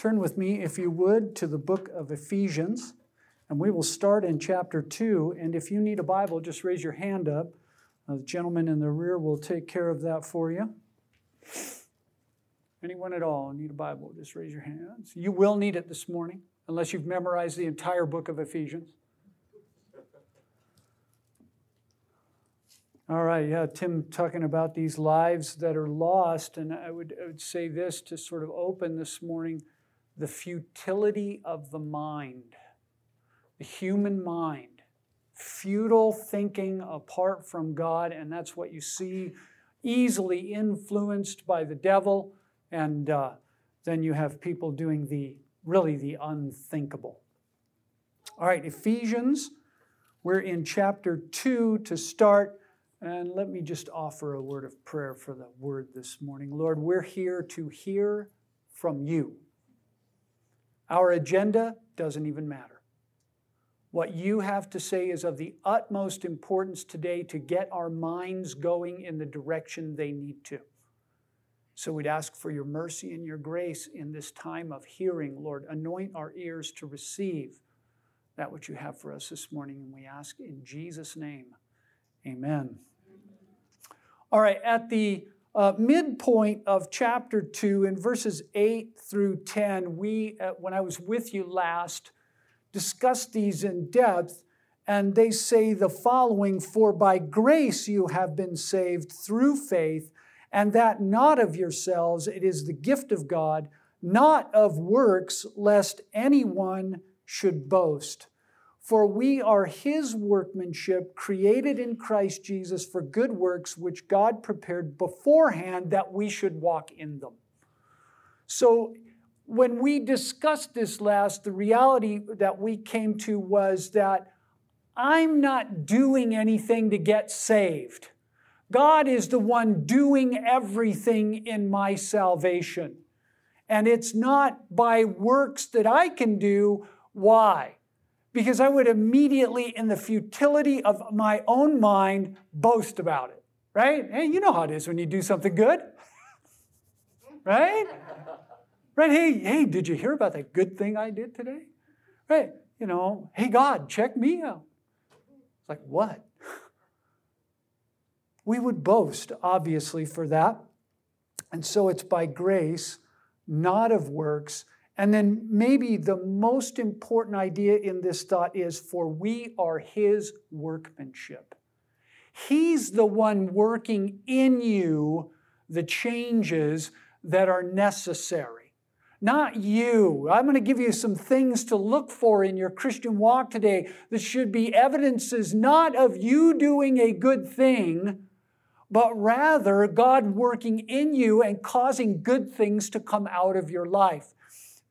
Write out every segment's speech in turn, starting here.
Turn with me, if you would, to the book of Ephesians, and we will start in chapter 2. And if you need a Bible, just raise your hand up. Uh, the gentleman in the rear will take care of that for you. Anyone at all need a Bible, just raise your hands. You will need it this morning, unless you've memorized the entire book of Ephesians. All right, yeah, Tim talking about these lives that are lost, and I would, I would say this to sort of open this morning the futility of the mind, the human mind, futile thinking apart from God, and that's what you see easily influenced by the devil, and uh, then you have people doing the really the unthinkable. All right, Ephesians, we're in chapter 2 to start. And let me just offer a word of prayer for the word this morning. Lord, we're here to hear from you. Our agenda doesn't even matter. What you have to say is of the utmost importance today to get our minds going in the direction they need to. So we'd ask for your mercy and your grace in this time of hearing, Lord. Anoint our ears to receive that which you have for us this morning. And we ask in Jesus' name, amen. All right, at the uh, midpoint of chapter 2, in verses 8 through 10, we, uh, when I was with you last, discussed these in depth, and they say the following For by grace you have been saved through faith, and that not of yourselves, it is the gift of God, not of works, lest anyone should boast. For we are his workmanship, created in Christ Jesus for good works, which God prepared beforehand that we should walk in them. So, when we discussed this last, the reality that we came to was that I'm not doing anything to get saved. God is the one doing everything in my salvation. And it's not by works that I can do. Why? Because I would immediately, in the futility of my own mind, boast about it. Right? Hey, you know how it is when you do something good. right? Right? Hey, hey, did you hear about that good thing I did today? Right? You know, hey, God, check me out. It's like, what? We would boast, obviously, for that. And so it's by grace, not of works, and then maybe the most important idea in this thought is for we are his workmanship. He's the one working in you the changes that are necessary. Not you. I'm going to give you some things to look for in your Christian walk today that should be evidences not of you doing a good thing, but rather God working in you and causing good things to come out of your life.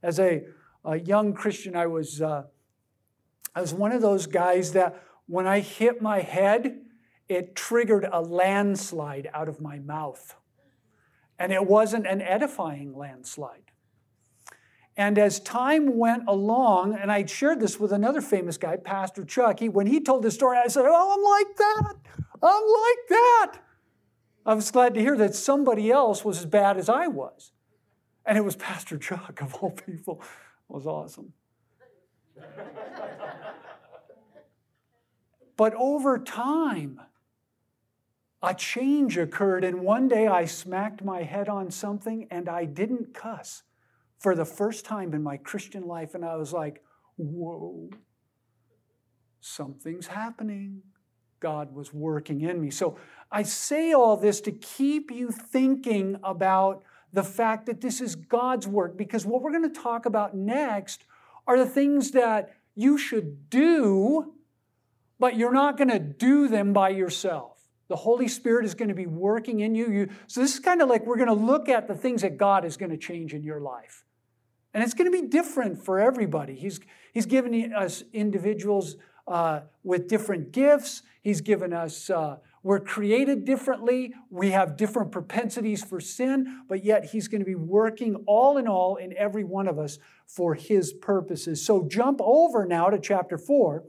As a, a young Christian, I was, uh, I was one of those guys that when I hit my head, it triggered a landslide out of my mouth. And it wasn't an edifying landslide. And as time went along, and I shared this with another famous guy, Pastor Chuck, he, when he told the story, I said, Oh, I'm like that. I'm like that. I was glad to hear that somebody else was as bad as I was. And it was Pastor Chuck, of all people. It was awesome. but over time, a change occurred, and one day I smacked my head on something and I didn't cuss for the first time in my Christian life. And I was like, whoa, something's happening. God was working in me. So I say all this to keep you thinking about the fact that this is God's work because what we're going to talk about next are the things that you should do, but you're not going to do them by yourself. The Holy Spirit is going to be working in you. you so, this is kind of like we're going to look at the things that God is going to change in your life. And it's going to be different for everybody. He's, he's given us individuals uh, with different gifts. He's given us, uh, we're created differently. We have different propensities for sin, but yet He's going to be working all in all in every one of us for His purposes. So jump over now to chapter 4,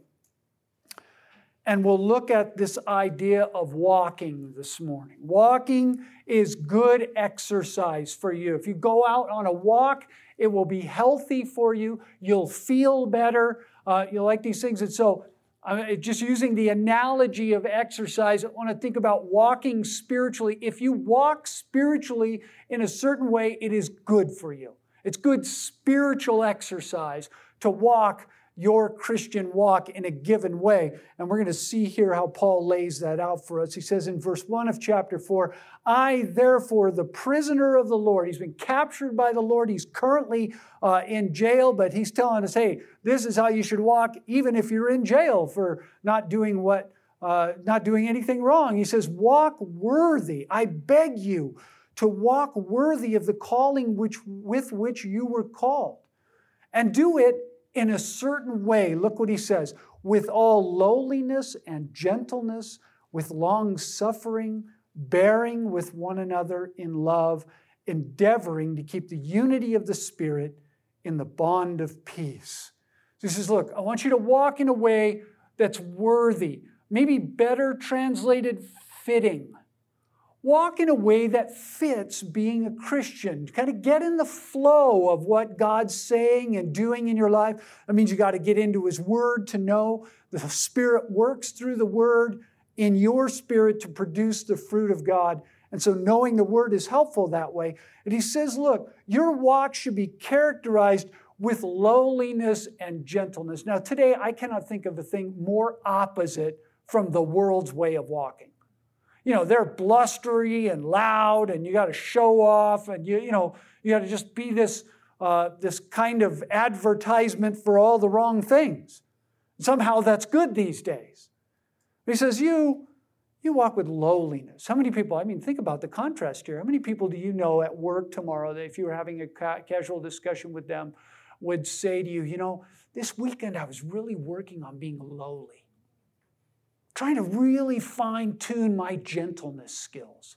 and we'll look at this idea of walking this morning. Walking is good exercise for you. If you go out on a walk, it will be healthy for you. You'll feel better. Uh, you'll like these things. And so, uh, just using the analogy of exercise, I want to think about walking spiritually. If you walk spiritually in a certain way, it is good for you. It's good spiritual exercise to walk your Christian walk in a given way. And we're going to see here how Paul lays that out for us. He says in verse 1 of chapter 4 I, therefore, the prisoner of the Lord, he's been captured by the Lord. He's currently uh, in jail, but he's telling us, hey, this is how you should walk, even if you're in jail for not doing what. Uh, not doing anything wrong. He says, Walk worthy. I beg you to walk worthy of the calling which, with which you were called. And do it in a certain way. Look what he says with all lowliness and gentleness, with long suffering, bearing with one another in love, endeavoring to keep the unity of the Spirit in the bond of peace. So he says, Look, I want you to walk in a way that's worthy, maybe better translated, fitting walk in a way that fits being a Christian. Kind of get in the flow of what God's saying and doing in your life. That means you got to get into His Word to know the Spirit works through the Word in your spirit to produce the fruit of God. And so knowing the Word is helpful that way. And He says, look, your walk should be characterized with lowliness and gentleness. Now, today, I cannot think of a thing more opposite from the world's way of walking you know, they're blustery and loud, and you got to show off, and you, you know, you got to just be this, uh, this kind of advertisement for all the wrong things. Somehow that's good these days. He says, you, you walk with lowliness. How many people, I mean, think about the contrast here. How many people do you know at work tomorrow that if you were having a ca- casual discussion with them, would say to you, you know, this weekend I was really working on being lowly trying to really fine tune my gentleness skills.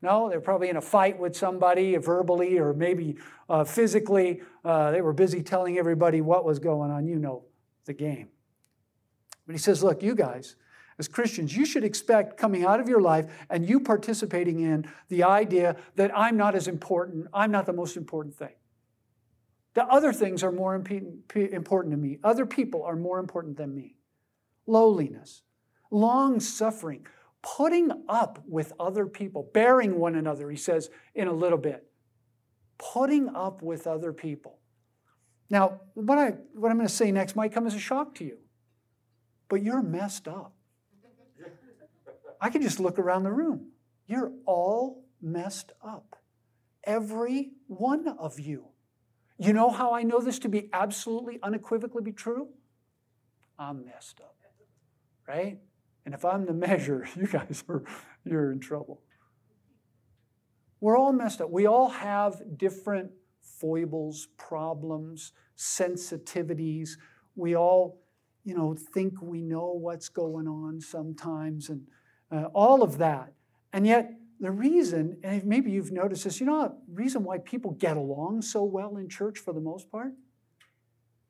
No, they're probably in a fight with somebody verbally or maybe uh, physically. Uh, they were busy telling everybody what was going on. You know the game. But he says, Look, you guys, as Christians, you should expect coming out of your life and you participating in the idea that I'm not as important, I'm not the most important thing. The other things are more important to me. Other people are more important than me lowliness, long suffering, putting up with other people, bearing one another, he says in a little bit. Putting up with other people. Now, what, I, what I'm going to say next might come as a shock to you, but you're messed up. I can just look around the room. You're all messed up. Every one of you. You know how I know this to be absolutely unequivocally be true? I'm messed up right? And if I'm the measure, you guys are you're in trouble. We're all messed up. We all have different foibles, problems, sensitivities. We all, you know, think we know what's going on sometimes and uh, all of that. And yet, the reason, and maybe you've noticed this, you know, the reason why people get along so well in church for the most part?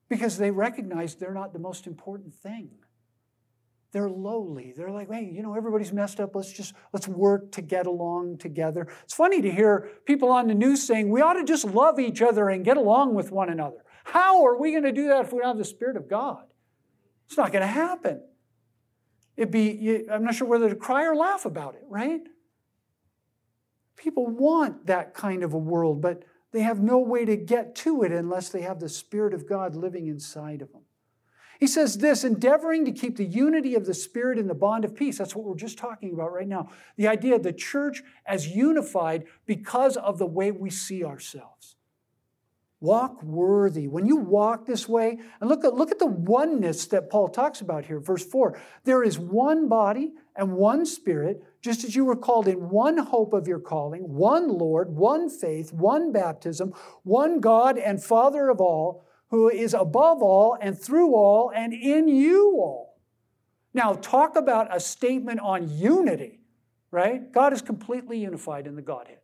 Because they recognize they're not the most important thing. They're lowly. They're like, hey, you know, everybody's messed up. Let's just let's work to get along together. It's funny to hear people on the news saying we ought to just love each other and get along with one another. How are we going to do that if we don't have the Spirit of God? It's not going to happen. It'd be, I'm not sure whether to cry or laugh about it, right? People want that kind of a world, but they have no way to get to it unless they have the Spirit of God living inside of them. He says this endeavoring to keep the unity of the Spirit in the bond of peace. That's what we're just talking about right now. The idea of the church as unified because of the way we see ourselves. Walk worthy. When you walk this way, and look at, look at the oneness that Paul talks about here, verse 4. There is one body and one spirit, just as you were called in one hope of your calling, one Lord, one faith, one baptism, one God and Father of all, who is above all and through all and in you all. Now, talk about a statement on unity, right? God is completely unified in the Godhead.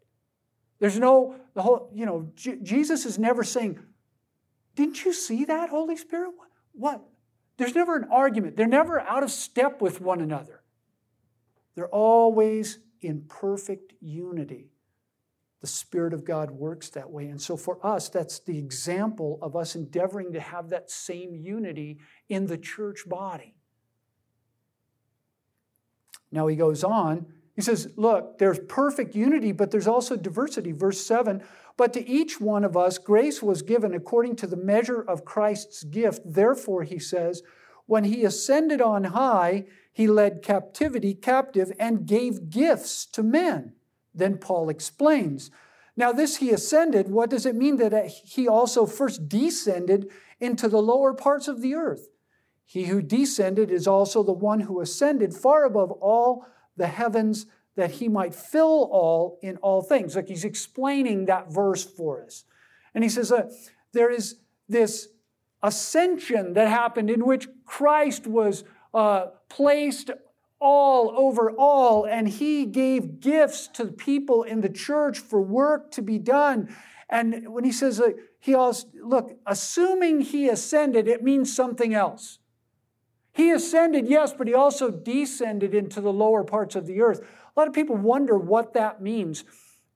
There's no, the whole, you know, J- Jesus is never saying, Didn't you see that, Holy Spirit? What? There's never an argument. They're never out of step with one another. They're always in perfect unity. The Spirit of God works that way. And so for us, that's the example of us endeavoring to have that same unity in the church body. Now he goes on he says, Look, there's perfect unity, but there's also diversity. Verse 7 But to each one of us, grace was given according to the measure of Christ's gift. Therefore, he says, when he ascended on high, he led captivity captive and gave gifts to men. Then Paul explains. Now, this he ascended, what does it mean that he also first descended into the lower parts of the earth? He who descended is also the one who ascended far above all the heavens that he might fill all in all things. Like he's explaining that verse for us. And he says, uh, there is this ascension that happened in which Christ was uh, placed all over all, and he gave gifts to the people in the church for work to be done. And when he says, he also, look, assuming he ascended, it means something else. He ascended, yes, but he also descended into the lower parts of the earth. A lot of people wonder what that means.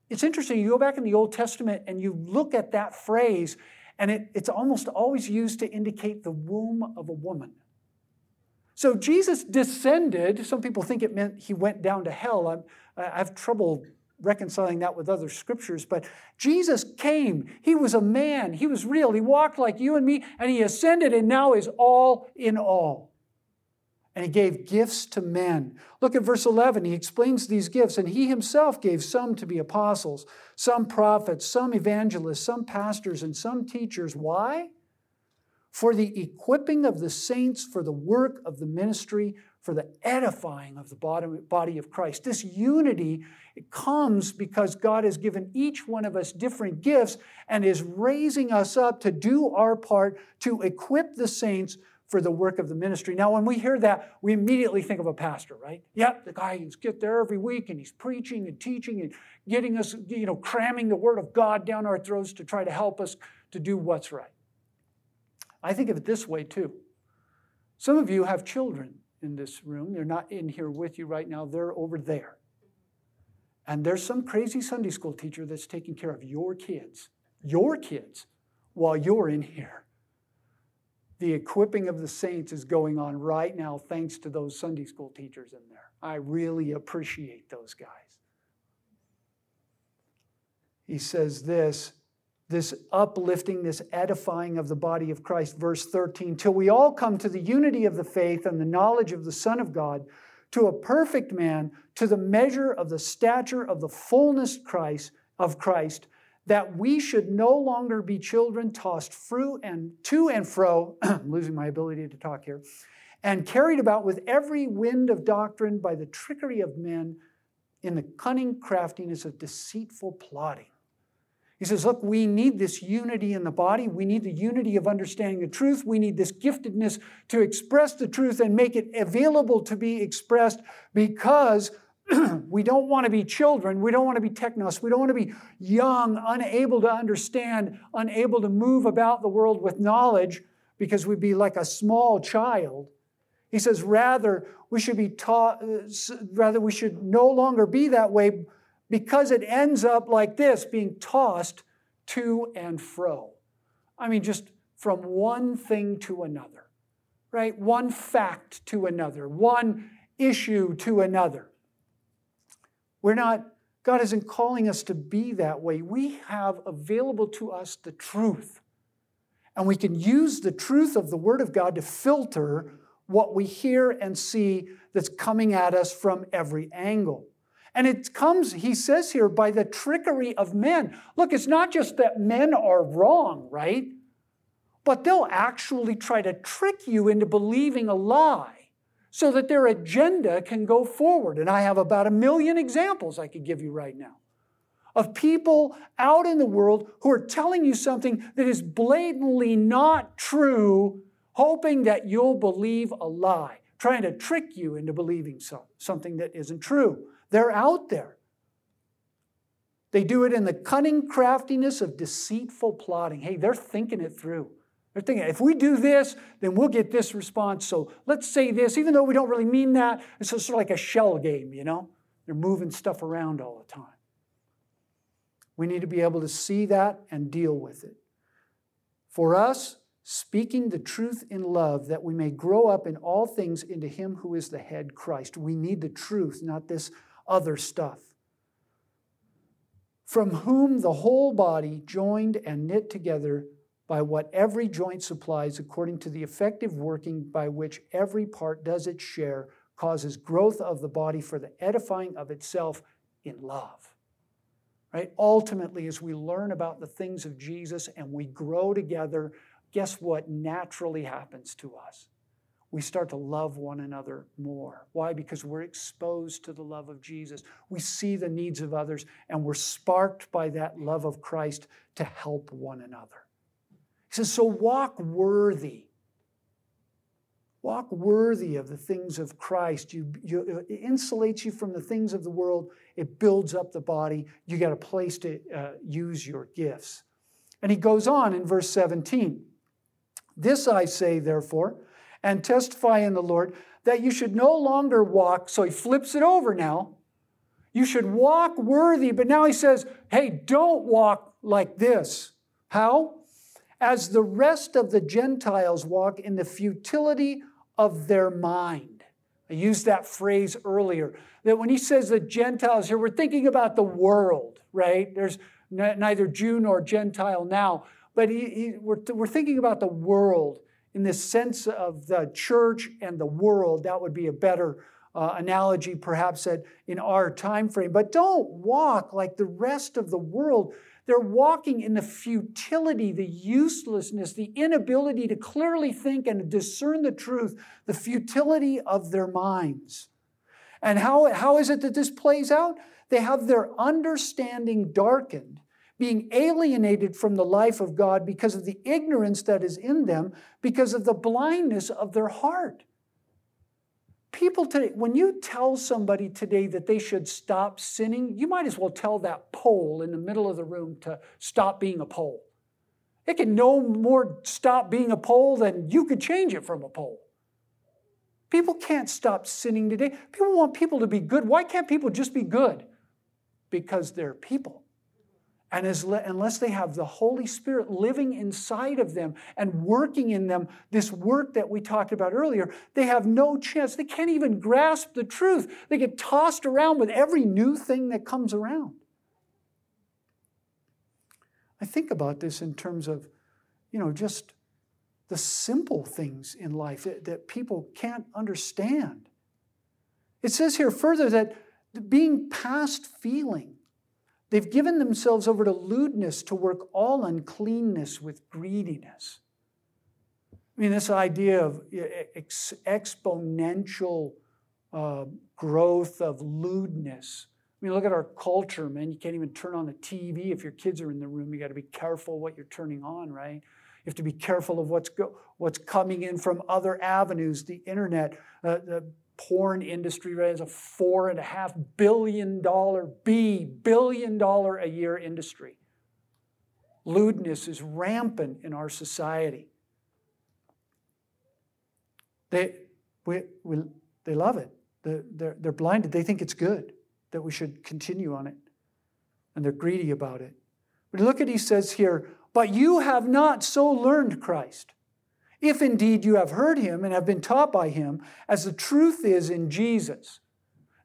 It's interesting, you go back in the Old Testament and you look at that phrase, and it, it's almost always used to indicate the womb of a woman. So Jesus descended. Some people think it meant he went down to hell. I'm, I have trouble reconciling that with other scriptures, but Jesus came. He was a man. He was real. He walked like you and me, and he ascended and now is all in all and he gave gifts to men. Look at verse 11. He explains these gifts, and he himself gave some to be apostles, some prophets, some evangelists, some pastors, and some teachers. Why? For the equipping of the saints, for the work of the ministry, for the edifying of the body of Christ. This unity it comes because God has given each one of us different gifts and is raising us up to do our part to equip the saints for the work of the ministry. Now, when we hear that, we immediately think of a pastor, right? Yep, the guy who's get there every week and he's preaching and teaching and getting us, you know, cramming the word of God down our throats to try to help us to do what's right. I think of it this way too. Some of you have children in this room. They're not in here with you right now, they're over there. And there's some crazy Sunday school teacher that's taking care of your kids, your kids, while you're in here. The equipping of the saints is going on right now thanks to those Sunday school teachers in there. I really appreciate those guys. He says this this uplifting, this edifying of the body of Christ, verse 13, till we all come to the unity of the faith and the knowledge of the Son of God, to a perfect man, to the measure of the stature of the fullness Christ of Christ, that we should no longer be children tossed through and to and fro, I'm losing my ability to talk here, and carried about with every wind of doctrine by the trickery of men in the cunning craftiness of deceitful plotting. He says, Look, we need this unity in the body. We need the unity of understanding the truth. We need this giftedness to express the truth and make it available to be expressed because we don't want to be children. We don't want to be technos. We don't want to be young, unable to understand, unable to move about the world with knowledge because we'd be like a small child. He says, rather, we should be taught, uh, rather, we should no longer be that way because it ends up like this being tossed to and fro. I mean, just from one thing to another, right? One fact to another, one issue to another. We're not, God isn't calling us to be that way. We have available to us the truth. And we can use the truth of the Word of God to filter what we hear and see that's coming at us from every angle. And it comes, he says here, by the trickery of men. Look, it's not just that men are wrong, right? But they'll actually try to trick you into believing a lie so that their agenda can go forward. And I have about a million examples I could give you right now of people out in the world who are telling you something that is blatantly not true, hoping that you'll believe a lie, trying to trick you into believing something that isn't true. They're out there. They do it in the cunning craftiness of deceitful plotting. Hey, they're thinking it through. They're thinking, if we do this, then we'll get this response. So let's say this, even though we don't really mean that. It's sort of like a shell game, you know? They're moving stuff around all the time. We need to be able to see that and deal with it. For us, speaking the truth in love, that we may grow up in all things into Him who is the head, Christ. We need the truth, not this other stuff. From whom the whole body, joined and knit together by what every joint supplies, according to the effective working by which every part does its share, causes growth of the body for the edifying of itself in love. Right? Ultimately, as we learn about the things of Jesus and we grow together, guess what naturally happens to us? We start to love one another more. Why? Because we're exposed to the love of Jesus. We see the needs of others, and we're sparked by that love of Christ to help one another. He says, So walk worthy. Walk worthy of the things of Christ. You, you, it insulates you from the things of the world. It builds up the body. You got a place to uh, use your gifts. And he goes on in verse 17. This I say, therefore, and testify in the Lord that you should no longer walk. So he flips it over now. You should walk worthy, but now he says, hey, don't walk like this. How? As the rest of the Gentiles walk in the futility of their mind. I used that phrase earlier. That when he says the Gentiles here, we're thinking about the world, right? There's neither Jew nor Gentile now, but he, he, we're, we're thinking about the world in this sense of the church and the world. That would be a better uh, analogy, perhaps, at, in our time frame. But don't walk like the rest of the world. They're walking in the futility, the uselessness, the inability to clearly think and discern the truth, the futility of their minds. And how, how is it that this plays out? They have their understanding darkened being alienated from the life of God because of the ignorance that is in them, because of the blindness of their heart. People today, when you tell somebody today that they should stop sinning, you might as well tell that pole in the middle of the room to stop being a pole. It can no more stop being a pole than you could change it from a pole. People can't stop sinning today. People want people to be good. Why can't people just be good? Because they're people. And as, unless they have the Holy Spirit living inside of them and working in them, this work that we talked about earlier, they have no chance. They can't even grasp the truth. They get tossed around with every new thing that comes around. I think about this in terms of, you know, just the simple things in life that, that people can't understand. It says here further that being past feeling, They've given themselves over to lewdness to work all uncleanness with greediness. I mean, this idea of ex- exponential uh, growth of lewdness. I mean, look at our culture, man. You can't even turn on the TV if your kids are in the room. You got to be careful what you're turning on, right? You have to be careful of what's go- what's coming in from other avenues, the internet, uh, the porn industry is a four and a half billion dollar B billion dollar a year industry. Lewdness is rampant in our society. They, we, we, they love it. They're, they're blinded. They think it's good that we should continue on it. And they're greedy about it. But look at he says here, but you have not so learned Christ. If indeed you have heard him and have been taught by him, as the truth is in Jesus.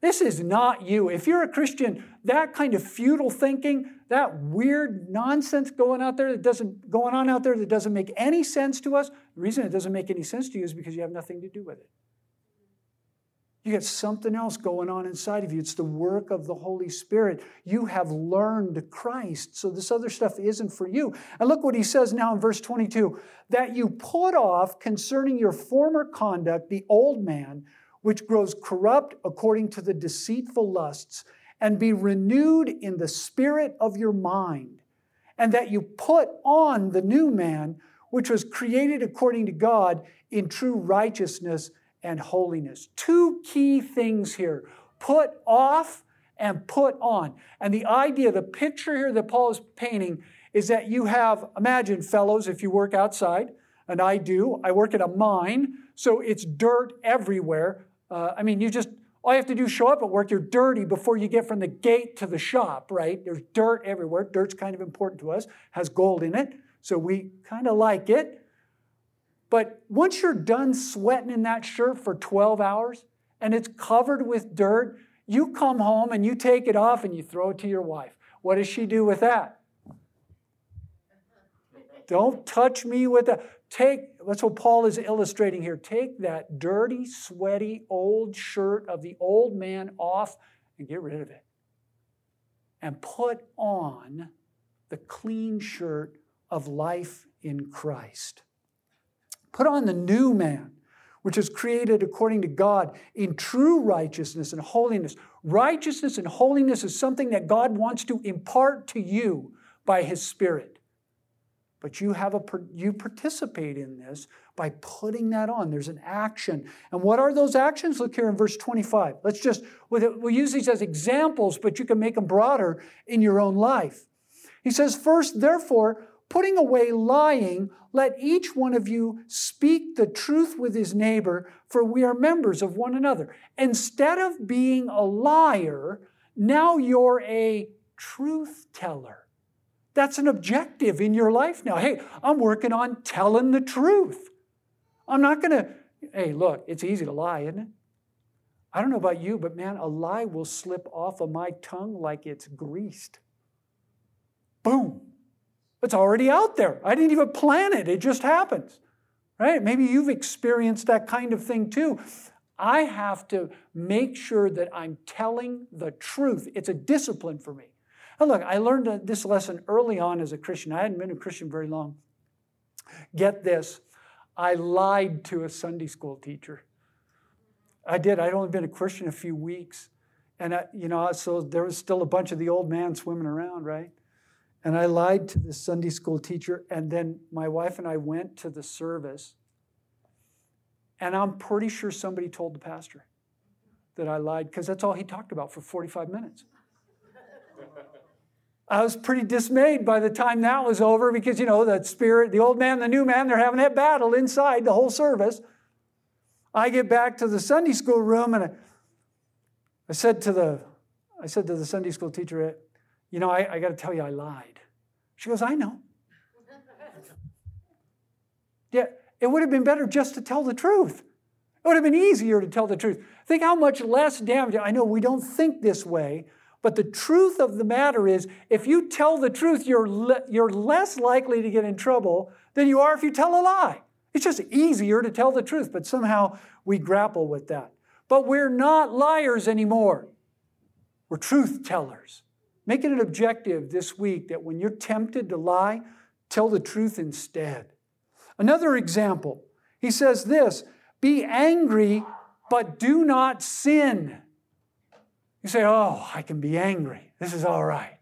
This is not you. If you're a Christian, that kind of futile thinking, that weird nonsense going out there that doesn't going on out there that doesn't make any sense to us, the reason it doesn't make any sense to you is because you have nothing to do with it. You got something else going on inside of you. It's the work of the Holy Spirit. You have learned Christ. So this other stuff isn't for you. And look what he says now in verse 22 that you put off concerning your former conduct the old man, which grows corrupt according to the deceitful lusts, and be renewed in the spirit of your mind, and that you put on the new man, which was created according to God in true righteousness and holiness. Two key things here put off and put on. And the idea, the picture here that Paul is painting is that you have, imagine, fellows, if you work outside, and I do, I work at a mine, so it's dirt everywhere. Uh, I mean, you just, all you have to do is show up at work, you're dirty before you get from the gate to the shop, right? There's dirt everywhere. Dirt's kind of important to us, has gold in it, so we kind of like it. But once you're done sweating in that shirt for 12 hours and it's covered with dirt, you come home and you take it off and you throw it to your wife. What does she do with that? Don't touch me with that. Take, that's what Paul is illustrating here. Take that dirty, sweaty, old shirt of the old man off and get rid of it. And put on the clean shirt of life in Christ. Put on the new man, which is created according to God in true righteousness and holiness. Righteousness and holiness is something that God wants to impart to you by His Spirit. But you have a you participate in this by putting that on. There's an action. And what are those actions? Look here in verse 25. Let's just we'll use these as examples, but you can make them broader in your own life. He says, First, therefore, putting away lying, let each one of you speak the truth with his neighbor, for we are members of one another. Instead of being a liar, now you're a truth teller. That's an objective in your life now. Hey, I'm working on telling the truth. I'm not going to, hey, look, it's easy to lie, isn't it? I don't know about you, but man, a lie will slip off of my tongue like it's greased. Boom. It's already out there. I didn't even plan it, it just happens. Right? Maybe you've experienced that kind of thing too. I have to make sure that I'm telling the truth. It's a discipline for me. And look, I learned uh, this lesson early on as a Christian. I hadn't been a Christian very long. Get this I lied to a Sunday school teacher. I did. I'd only been a Christian a few weeks. And, I, you know, so there was still a bunch of the old man swimming around, right? And I lied to the Sunday school teacher, and then my wife and I went to the service. And I'm pretty sure somebody told the pastor that I lied because that's all he talked about for 45 minutes. I was pretty dismayed by the time that was over because, you know, that spirit, the old man, the new man, they're having that battle inside the whole service. I get back to the Sunday school room and I, I said to the I said to the Sunday school teacher, you know, I, I got to tell you, I lied. She goes, I know. yeah, it would have been better just to tell the truth. It would have been easier to tell the truth. Think how much less damage. I know we don't think this way, but the truth of the matter is if you tell the truth, you're, le- you're less likely to get in trouble than you are if you tell a lie. It's just easier to tell the truth, but somehow we grapple with that. But we're not liars anymore, we're truth tellers. Make it an objective this week that when you're tempted to lie, tell the truth instead. Another example, he says this be angry, but do not sin. You say, Oh, I can be angry. This is all right.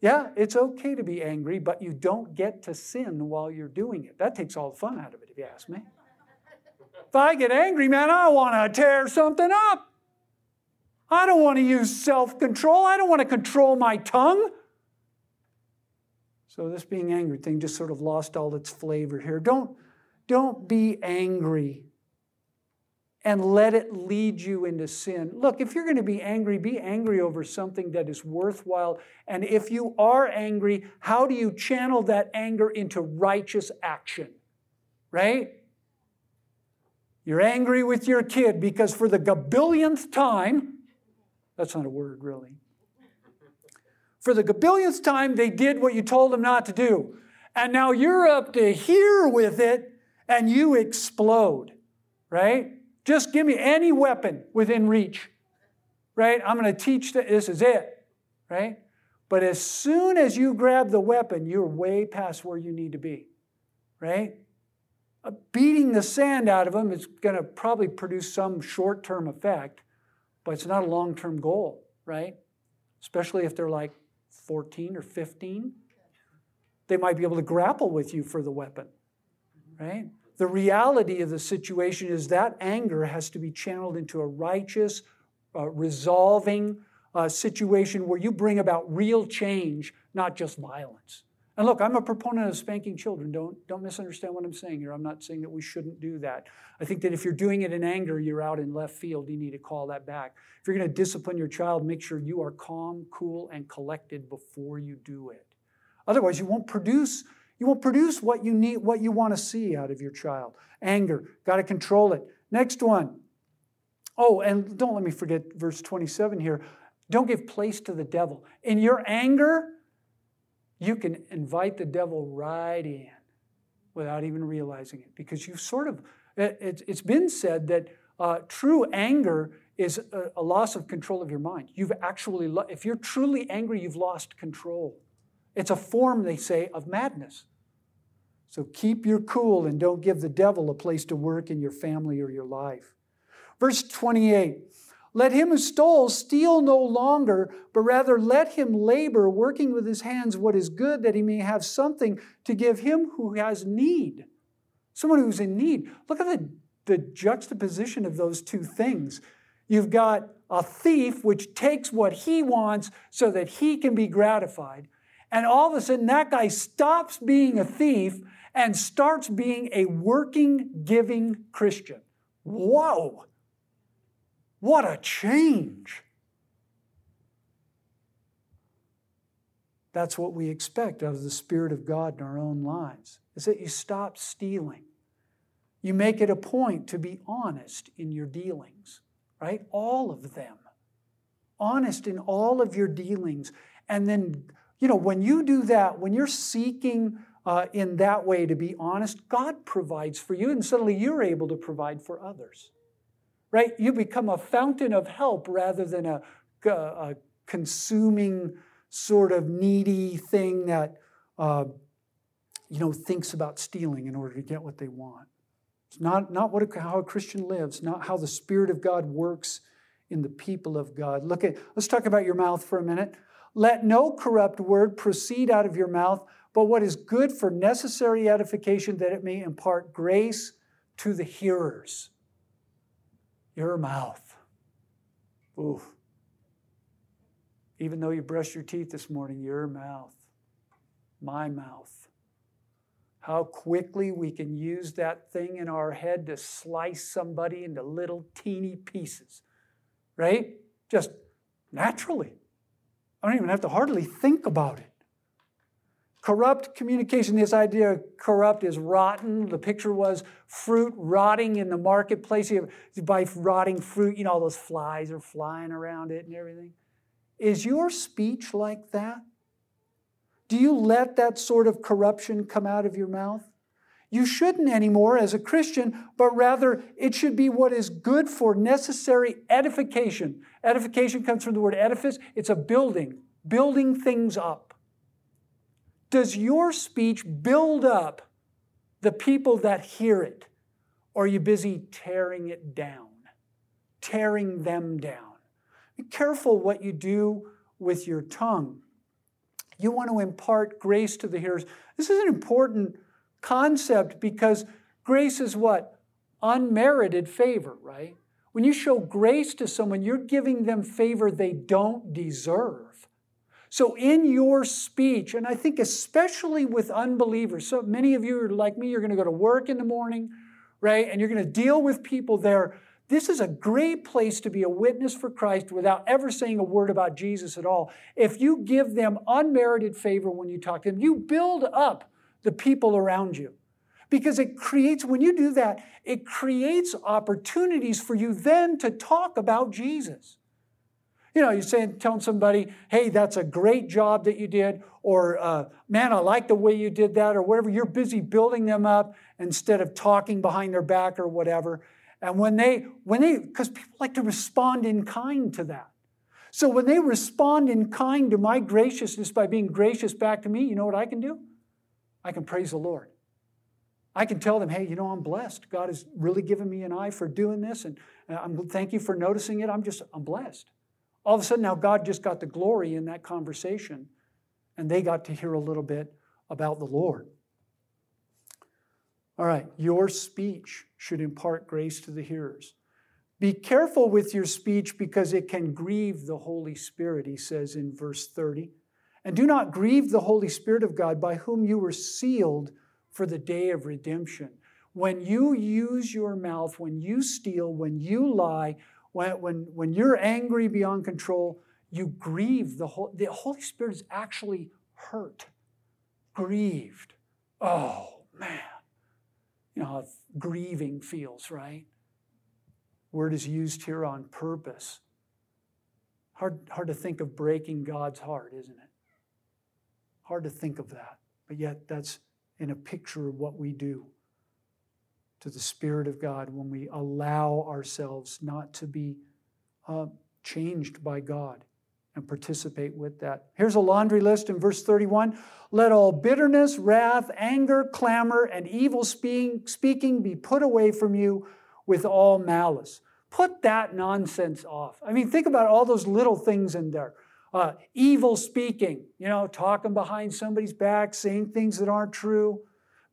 Yeah, it's okay to be angry, but you don't get to sin while you're doing it. That takes all the fun out of it, if you ask me. If I get angry, man, I want to tear something up. I don't want to use self control. I don't want to control my tongue. So, this being angry thing just sort of lost all its flavor here. Don't, don't be angry and let it lead you into sin. Look, if you're going to be angry, be angry over something that is worthwhile. And if you are angry, how do you channel that anger into righteous action? Right? You're angry with your kid because for the gabillionth time, that's not a word, really. For the gabillionth time, they did what you told them not to do. And now you're up to here with it and you explode, right? Just give me any weapon within reach, right? I'm going to teach that this is it, right? But as soon as you grab the weapon, you're way past where you need to be, right? Uh, beating the sand out of them is going to probably produce some short term effect, but it's not a long term goal, right? Especially if they're like 14 or 15. They might be able to grapple with you for the weapon, right? The reality of the situation is that anger has to be channeled into a righteous, uh, resolving uh, situation where you bring about real change, not just violence. And look, I'm a proponent of spanking children. Don't, don't misunderstand what I'm saying here. I'm not saying that we shouldn't do that. I think that if you're doing it in anger, you're out in left field. You need to call that back. If you're going to discipline your child, make sure you are calm, cool, and collected before you do it. Otherwise, you won't produce you won't produce what you need, what you want to see out of your child. Anger, got to control it. Next one. Oh, and don't let me forget verse 27 here. Don't give place to the devil. In your anger, you can invite the devil right in without even realizing it because you've sort of, it, has been said that uh, true anger is a, loss of control of your mind. You've actually, lo- if you're truly angry, you've lost control. It's a form, they say, of madness. So keep your cool and don't give the devil a place to work in your family or your life. Verse 28 Let him who stole steal no longer, but rather let him labor, working with his hands what is good, that he may have something to give him who has need. Someone who's in need. Look at the, the juxtaposition of those two things. You've got a thief which takes what he wants so that he can be gratified. And all of a sudden, that guy stops being a thief and starts being a working, giving Christian. Whoa! What a change! That's what we expect out of the Spirit of God in our own lives, is that you stop stealing. You make it a point to be honest in your dealings, right? All of them. Honest in all of your dealings. And then, you know, when you do that, when you're seeking uh, in that way to be honest, God provides for you, and suddenly you're able to provide for others. Right? You become a fountain of help rather than a, a, consuming, sort of needy thing that uh, you know thinks about stealing in order to get what they want. It's not, not what a, how a Christian lives, not how the Spirit of God works in the people of God. Look at let's talk about your mouth for a minute. Let no corrupt word proceed out of your mouth, but what is good for necessary edification, that it may impart grace to the hearers. Your mouth. Ooh. Even though you brush your teeth this morning, your mouth, my mouth. How quickly we can use that thing in our head to slice somebody into little teeny pieces, right? Just naturally. I don't even have to hardly think about it. Corrupt communication, this idea of corrupt is rotten. The picture was fruit rotting in the marketplace. Buy rotting fruit, you know, all those flies are flying around it and everything. Is your speech like that? Do you let that sort of corruption come out of your mouth? You shouldn't anymore as a Christian, but rather it should be what is good for necessary edification. Edification comes from the word edifice, it's a building, building things up. Does your speech build up the people that hear it? Or are you busy tearing it down, tearing them down? Be careful what you do with your tongue. You want to impart grace to the hearers. This is an important concept because grace is what? Unmerited favor, right? When you show grace to someone, you're giving them favor they don't deserve. So, in your speech, and I think especially with unbelievers, so many of you are like me, you're going to go to work in the morning, right? And you're going to deal with people there. This is a great place to be a witness for Christ without ever saying a word about Jesus at all. If you give them unmerited favor when you talk to them, you build up the people around you. Because it creates, when you do that, it creates opportunities for you then to talk about Jesus. You know, you're saying, telling somebody, hey, that's a great job that you did, or uh, man, I like the way you did that, or whatever. You're busy building them up instead of talking behind their back or whatever. And when they, when they, because people like to respond in kind to that. So when they respond in kind to my graciousness by being gracious back to me, you know what I can do? I can praise the Lord. I can tell them, hey, you know, I'm blessed. God has really given me an eye for doing this, and I'm thank you for noticing it. I'm just, I'm blessed. All of a sudden, now God just got the glory in that conversation, and they got to hear a little bit about the Lord. All right, your speech should impart grace to the hearers. Be careful with your speech because it can grieve the Holy Spirit, he says in verse 30. And do not grieve the Holy Spirit of God by whom you were sealed for the day of redemption. When you use your mouth, when you steal, when you lie, when, when, when you're angry beyond control, you grieve the whole the Holy Spirit is actually hurt, grieved. Oh man. You know how grieving feels, right? Word is used here on purpose. Hard, hard to think of breaking God's heart, isn't it? Hard to think of that. But yet that's in a picture of what we do to the Spirit of God when we allow ourselves not to be uh, changed by God and participate with that. Here's a laundry list in verse 31. Let all bitterness, wrath, anger, clamor, and evil speaking be put away from you with all malice. Put that nonsense off. I mean, think about all those little things in there uh, evil speaking, you know, talking behind somebody's back, saying things that aren't true.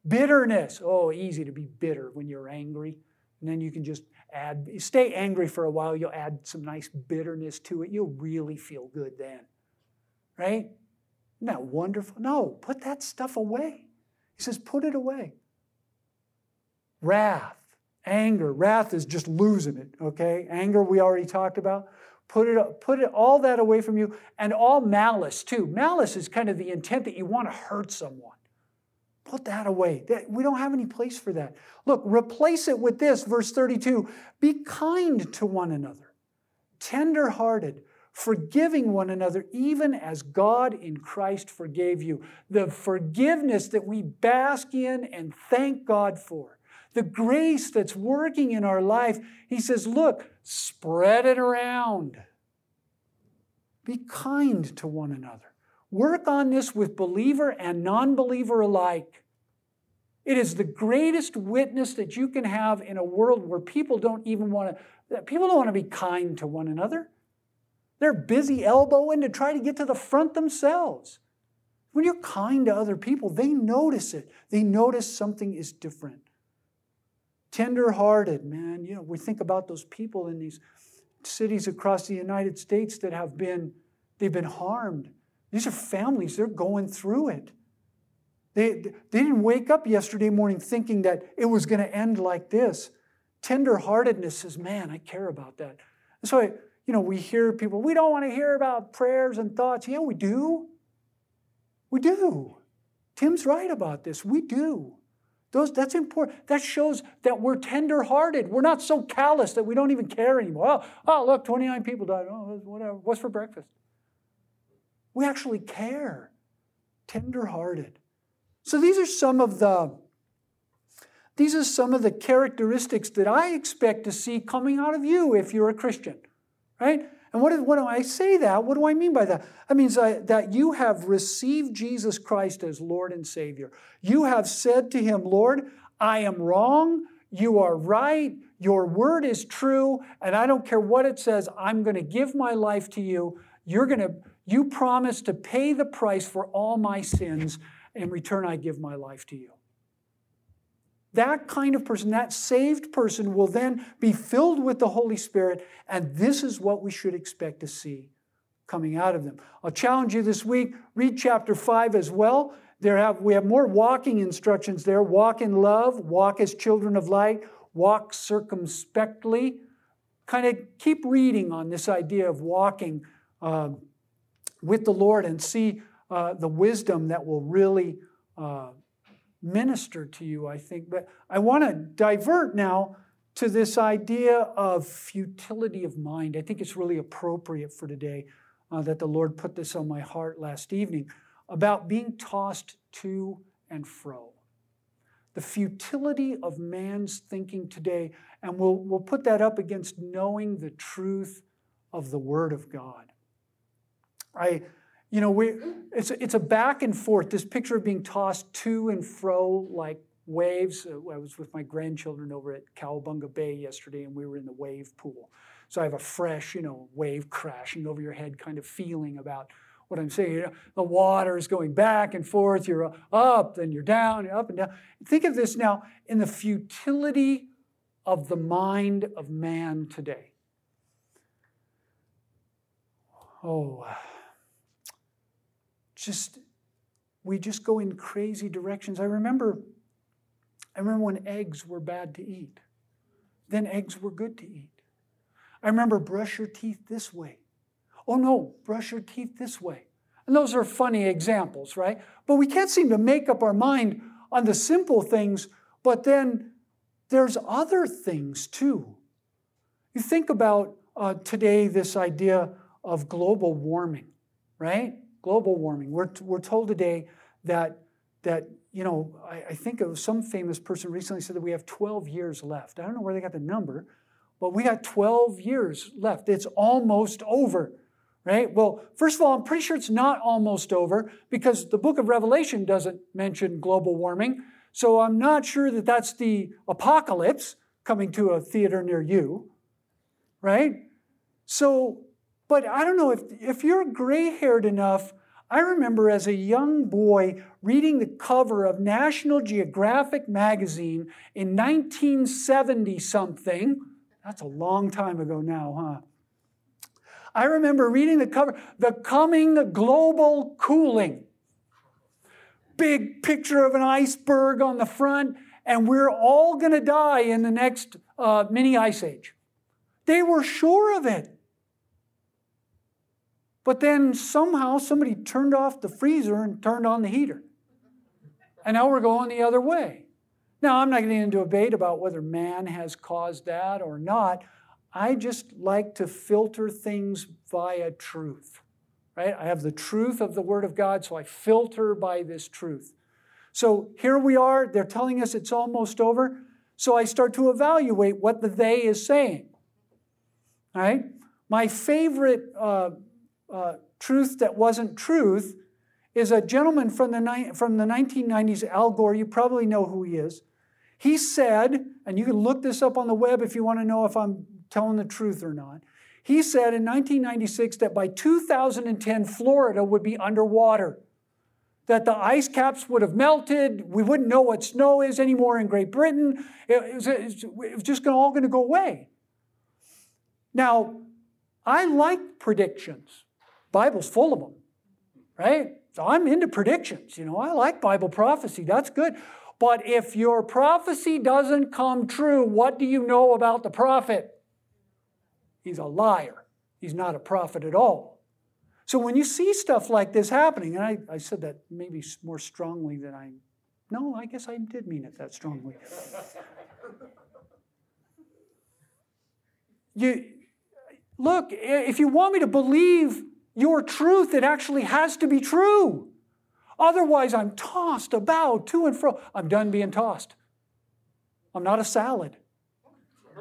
Bitterness. Oh, easy to be bitter when you're angry. And then you can just add, stay angry for a while, you'll add some nice bitterness to it. You'll really feel good then. Right? Isn't that wonderful? No, put that stuff away. He says, put it away. Wrath, anger. Wrath is just losing it, okay? Anger, we already talked about. Put it, put it all that away from you, and all malice too. Malice is kind of the intent that you want to hurt someone. Put that away. We don't have any place for that. Look, replace it with this, verse 32 Be kind to one another, tender hearted, forgiving one another, even as God in Christ forgave you. The forgiveness that we bask in and thank God for the grace that's working in our life, he says, look, spread it around. Be kind to one another. Work on this with believer and non believer alike. It is the greatest witness that you can have in a world where people don't even want to, people don't want to be kind to one another. They're busy elbowing to try to get to the front themselves. When you're kind to other people, they notice it. They notice something is different tenderhearted, man. You know, we think about those people in these cities across the United States that have been they've been harmed. These are families, they're going through it. They, they didn't wake up yesterday morning thinking that it was going to end like this. Tenderheartedness says, man, I care about that. And so, you know, we hear people, we don't want to hear about prayers and thoughts. Yeah, we do. We do. Tim's right about this. We do. Those, that's important. That shows that we're tender-hearted. We're not so callous that we don't even care anymore. Oh, oh, look, 29 people died. Oh, whatever. What's for breakfast? We actually care. Tender-hearted. So these are some of the these are some of the characteristics that I expect to see coming out of you if you're a Christian. Right? And what, what do I say that? What do I mean by that? That means that you have received Jesus Christ as Lord and Savior. You have said to Him, Lord, I am wrong. You are right. Your word is true. And I don't care what it says. I'm going to give my life to you. You're going to, you promise to pay the price for all my sins. In return, I give my life to you. That kind of person, that saved person, will then be filled with the Holy Spirit, and this is what we should expect to see coming out of them. I'll challenge you this week, read chapter 5 as well. There have, we have more walking instructions there walk in love, walk as children of light, walk circumspectly. Kind of keep reading on this idea of walking uh, with the Lord and see uh, the wisdom that will really uh, minister to you, I think. But I want to divert now to this idea of futility of mind. I think it's really appropriate for today uh, that the Lord put this on my heart last evening about being tossed to and fro. the futility of man's thinking today. And we'll, we'll put that up against knowing the truth of the Word of God. I, you know, we, it's, it's a back and forth, this picture of being tossed to and fro like waves. Uh, I was with my grandchildren over at Cowabunga Bay yesterday, and we were in the wave pool. So I have a fresh, you know, wave crashing over your head kind of feeling about what I'm saying. The water is going back and forth. You're up, then you're down, you're up and down. Think of this now in the futility of the mind of man today. Oh, just we just go in crazy directions. I remember, I remember when eggs were bad to eat. Then eggs were good to eat. I remember brush your teeth this way. Oh no, brush your teeth this way. And those are funny examples, right? But we can't seem to make up our mind on the simple things, but then there's other things too. You think about uh, today this idea of global warming, right? Global warming. We're, we're told today that, that you know, I, I think of some famous person recently said that we have 12 years left. I don't know where they got the number, but we got 12 years left. It's almost over right? Well, first of all, I'm pretty sure it's not almost over because the book of Revelation doesn't mention global warming. So I'm not sure that that's the apocalypse coming to a theater near you, right? So, but I don't know if, if you're gray haired enough. I remember as a young boy reading the cover of National Geographic magazine in 1970 something. That's a long time ago now, huh? I remember reading the cover, The Coming Global Cooling. Big picture of an iceberg on the front, and we're all going to die in the next uh, mini ice age. They were sure of it. But then somehow somebody turned off the freezer and turned on the heater. And now we're going the other way. Now, I'm not getting into a debate about whether man has caused that or not. I just like to filter things via truth, right? I have the truth of the Word of God, so I filter by this truth. So here we are, they're telling us it's almost over. So I start to evaluate what the they is saying, right? My favorite uh, uh, truth that wasn't truth is a gentleman from the, ni- from the 1990s, Al Gore. You probably know who he is. He said, and you can look this up on the web if you want to know if I'm telling the truth or not. He said in 1996 that by 2010, Florida would be underwater, that the ice caps would have melted. We wouldn't know what snow is anymore in Great Britain. It was, it was just all going to go away. Now, I like predictions. Bible's full of them, right? So I'm into predictions. You know, I like Bible prophecy. That's good. But if your prophecy doesn't come true, what do you know about the prophet? He's a liar. He's not a prophet at all. So when you see stuff like this happening, and I, I said that maybe more strongly than I, no, I guess I did mean it that strongly. you look, if you want me to believe your truth, it actually has to be true. Otherwise, I'm tossed about to and fro. I'm done being tossed. I'm not a salad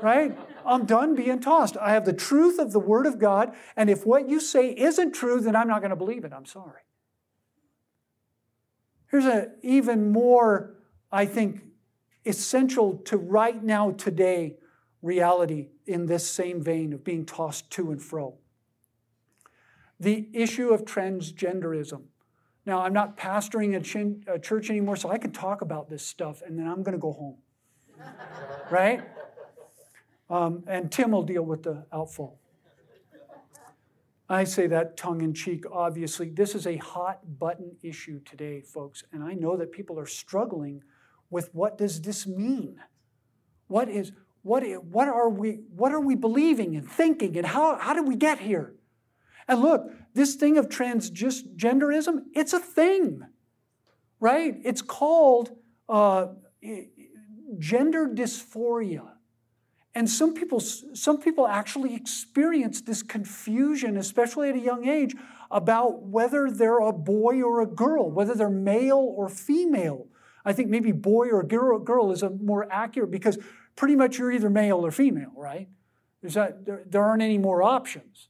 right? I'm done being tossed. I have the truth of the Word of God, and if what you say isn't true, then I'm not going to believe it. I'm sorry. Here's an even more, I think, essential to right now, today reality in this same vein of being tossed to and fro. The issue of transgenderism. Now, I'm not pastoring a, church anymore, so I can talk about this stuff and then I'm going to go home. right? Um, and Tim will deal with the outfall. I say that tongue in cheek, obviously. This is a hot button issue today, folks, and I know that people are struggling with what does this mean? What is what, what are we what are we believing and thinking and how, how did we get here? And look, this thing of transgenderism, it's a thing, right? It's called uh, gender dysphoria. And some people, some people actually experience this confusion, especially at a young age, about whether they're a boy or a girl, whether they're male or female. I think maybe boy or girl, girl is a more accurate because pretty much you're either male or female, right? Not, there, there aren't any more options.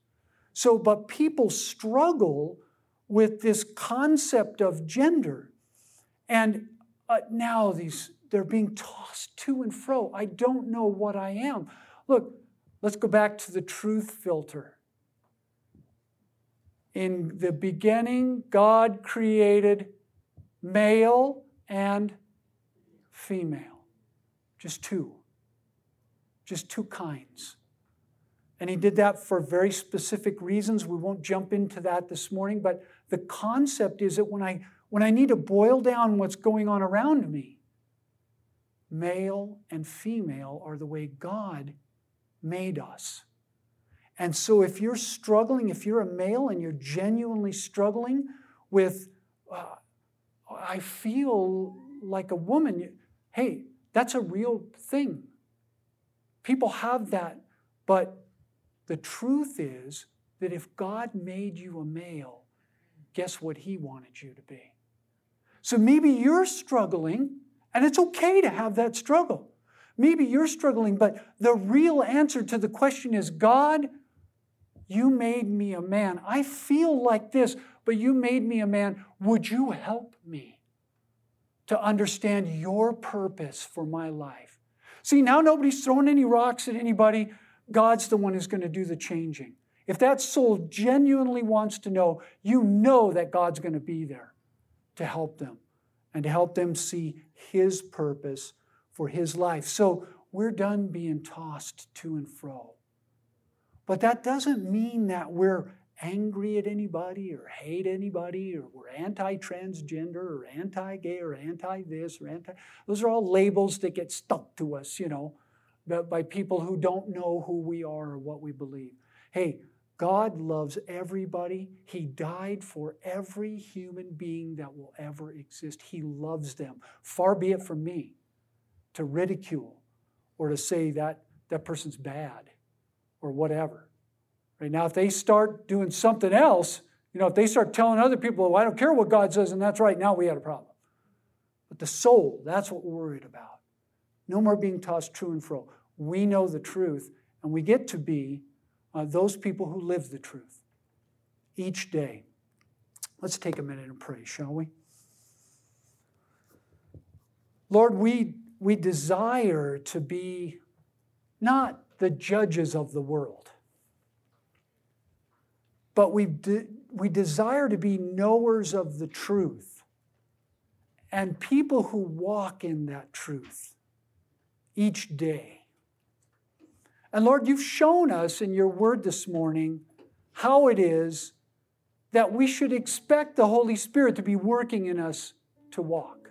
So, but people struggle with this concept of gender. And uh, now these they're being tossed to and fro. I don't know what I am. Look, let's go back to the truth filter. In the beginning, God created male and female. Just two. Just two kinds. And he did that for very specific reasons. We won't jump into that this morning, but the concept is that when I when I need to boil down what's going on around me, male and female are the way God made us. And so if you're struggling, if you're a male and you're genuinely struggling with, uh, I feel like a woman, hey, that's a real thing. People have that. But the truth is that if God made you a male, guess what He wanted you to be? So maybe you're struggling, and it's okay to have that struggle. Maybe you're struggling, but the real answer to the question is God, you made me a man. I feel like this, but you made me a man. Would you help me to understand your purpose for my life? See, now nobody's throwing any rocks at anybody. God's the one who's going to do the changing. If that soul genuinely wants to know, you know that God's going to be there to help them and to help them see His purpose for His life. So we're done being tossed to and fro. But that doesn't mean that we're angry at anybody or hate anybody or we're anti transgender or anti gay or anti this or anti. Those are all labels that get stuck to us, you know, by people who don't know who we are or what we believe. Hey, God loves everybody. He died for every human being that will ever exist. He loves them. Far be it from me to ridicule or to say that that person's bad or whatever. Right now, if they start doing something else, you know, if they start telling other people, well, I don't care what God says, and that's right, now we had a problem. But the soul, that's what we're worried about. No more being tossed to and fro. We know the truth, and we get to be uh, those people who live the truth each day. Let's take a minute and pray, shall we? Lord, we, we desire to be not the judges of the world, but we, de- we desire to be knowers of the truth and people who walk in that truth each day. And Lord, you've shown us in your word this morning how it is that we should expect the Holy Spirit to be working in us to walk.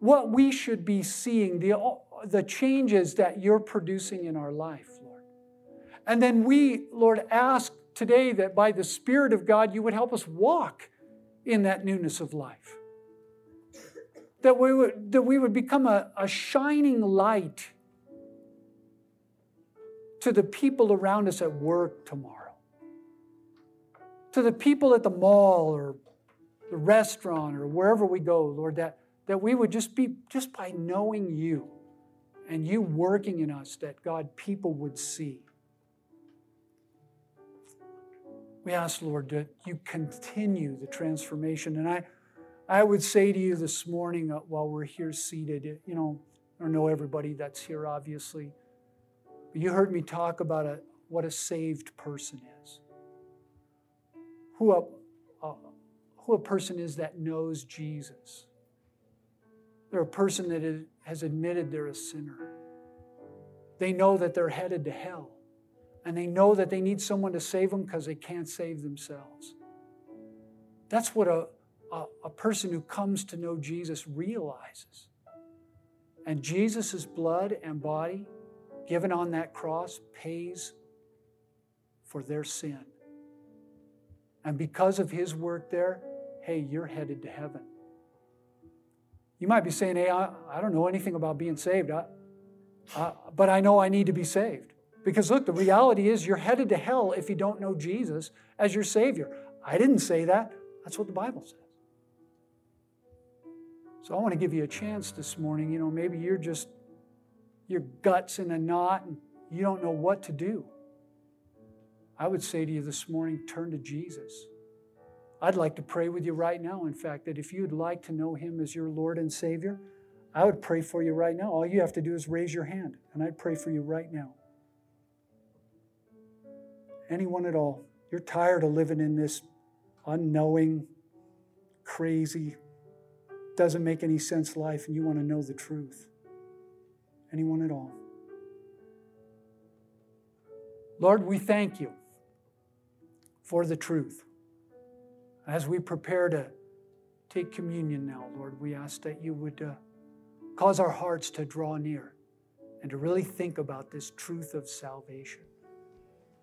What we should be seeing, the, the changes that you're producing in our life, Lord. And then we, Lord, ask today that by the Spirit of God, you would help us walk in that newness of life. That we would, that we would become a, a shining light to the people around us at work tomorrow, to the people at the mall or the restaurant or wherever we go, Lord, that, that we would just be, just by knowing you and you working in us, that God, people would see. We ask, Lord, that you continue the transformation. And I, I would say to you this morning uh, while we're here seated, you know, I don't know everybody that's here, obviously. You heard me talk about a, what a saved person is. Who a, a, who a person is that knows Jesus. They're a person that is, has admitted they're a sinner. They know that they're headed to hell. And they know that they need someone to save them because they can't save themselves. That's what a, a, a person who comes to know Jesus realizes. And Jesus' blood and body given on that cross pays for their sin. And because of his work there, hey, you're headed to heaven. You might be saying, hey, I, I don't know anything about being saved, I, but I know I need to be saved. Because look, the reality is you're headed to hell if you don't know Jesus as your Savior. I didn't say that. That's what the Bible says. So I want to give you a chance this morning. You know, maybe you're just, your gut's in a knot and you don't know what to do. I would say to you this morning turn to Jesus. I'd like to pray with you right now, in fact, that if you'd like to know Him as your Lord and Savior, I would pray for you right now. All you have to do is raise your hand, and I'd pray for you right now. Anyone at all, you're tired of living in this unknowing, crazy, doesn't make any sense life, and you want to know the truth. Anyone at all. Lord, we thank you for the truth. As we prepare to take communion now, Lord, we ask that you would uh, cause our hearts to draw near and to really think about this truth of salvation.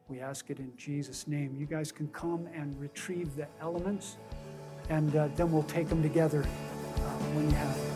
We ask it in Jesus' name. You guys can come and retrieve the elements, and uh, then we'll take them together Um, when you have.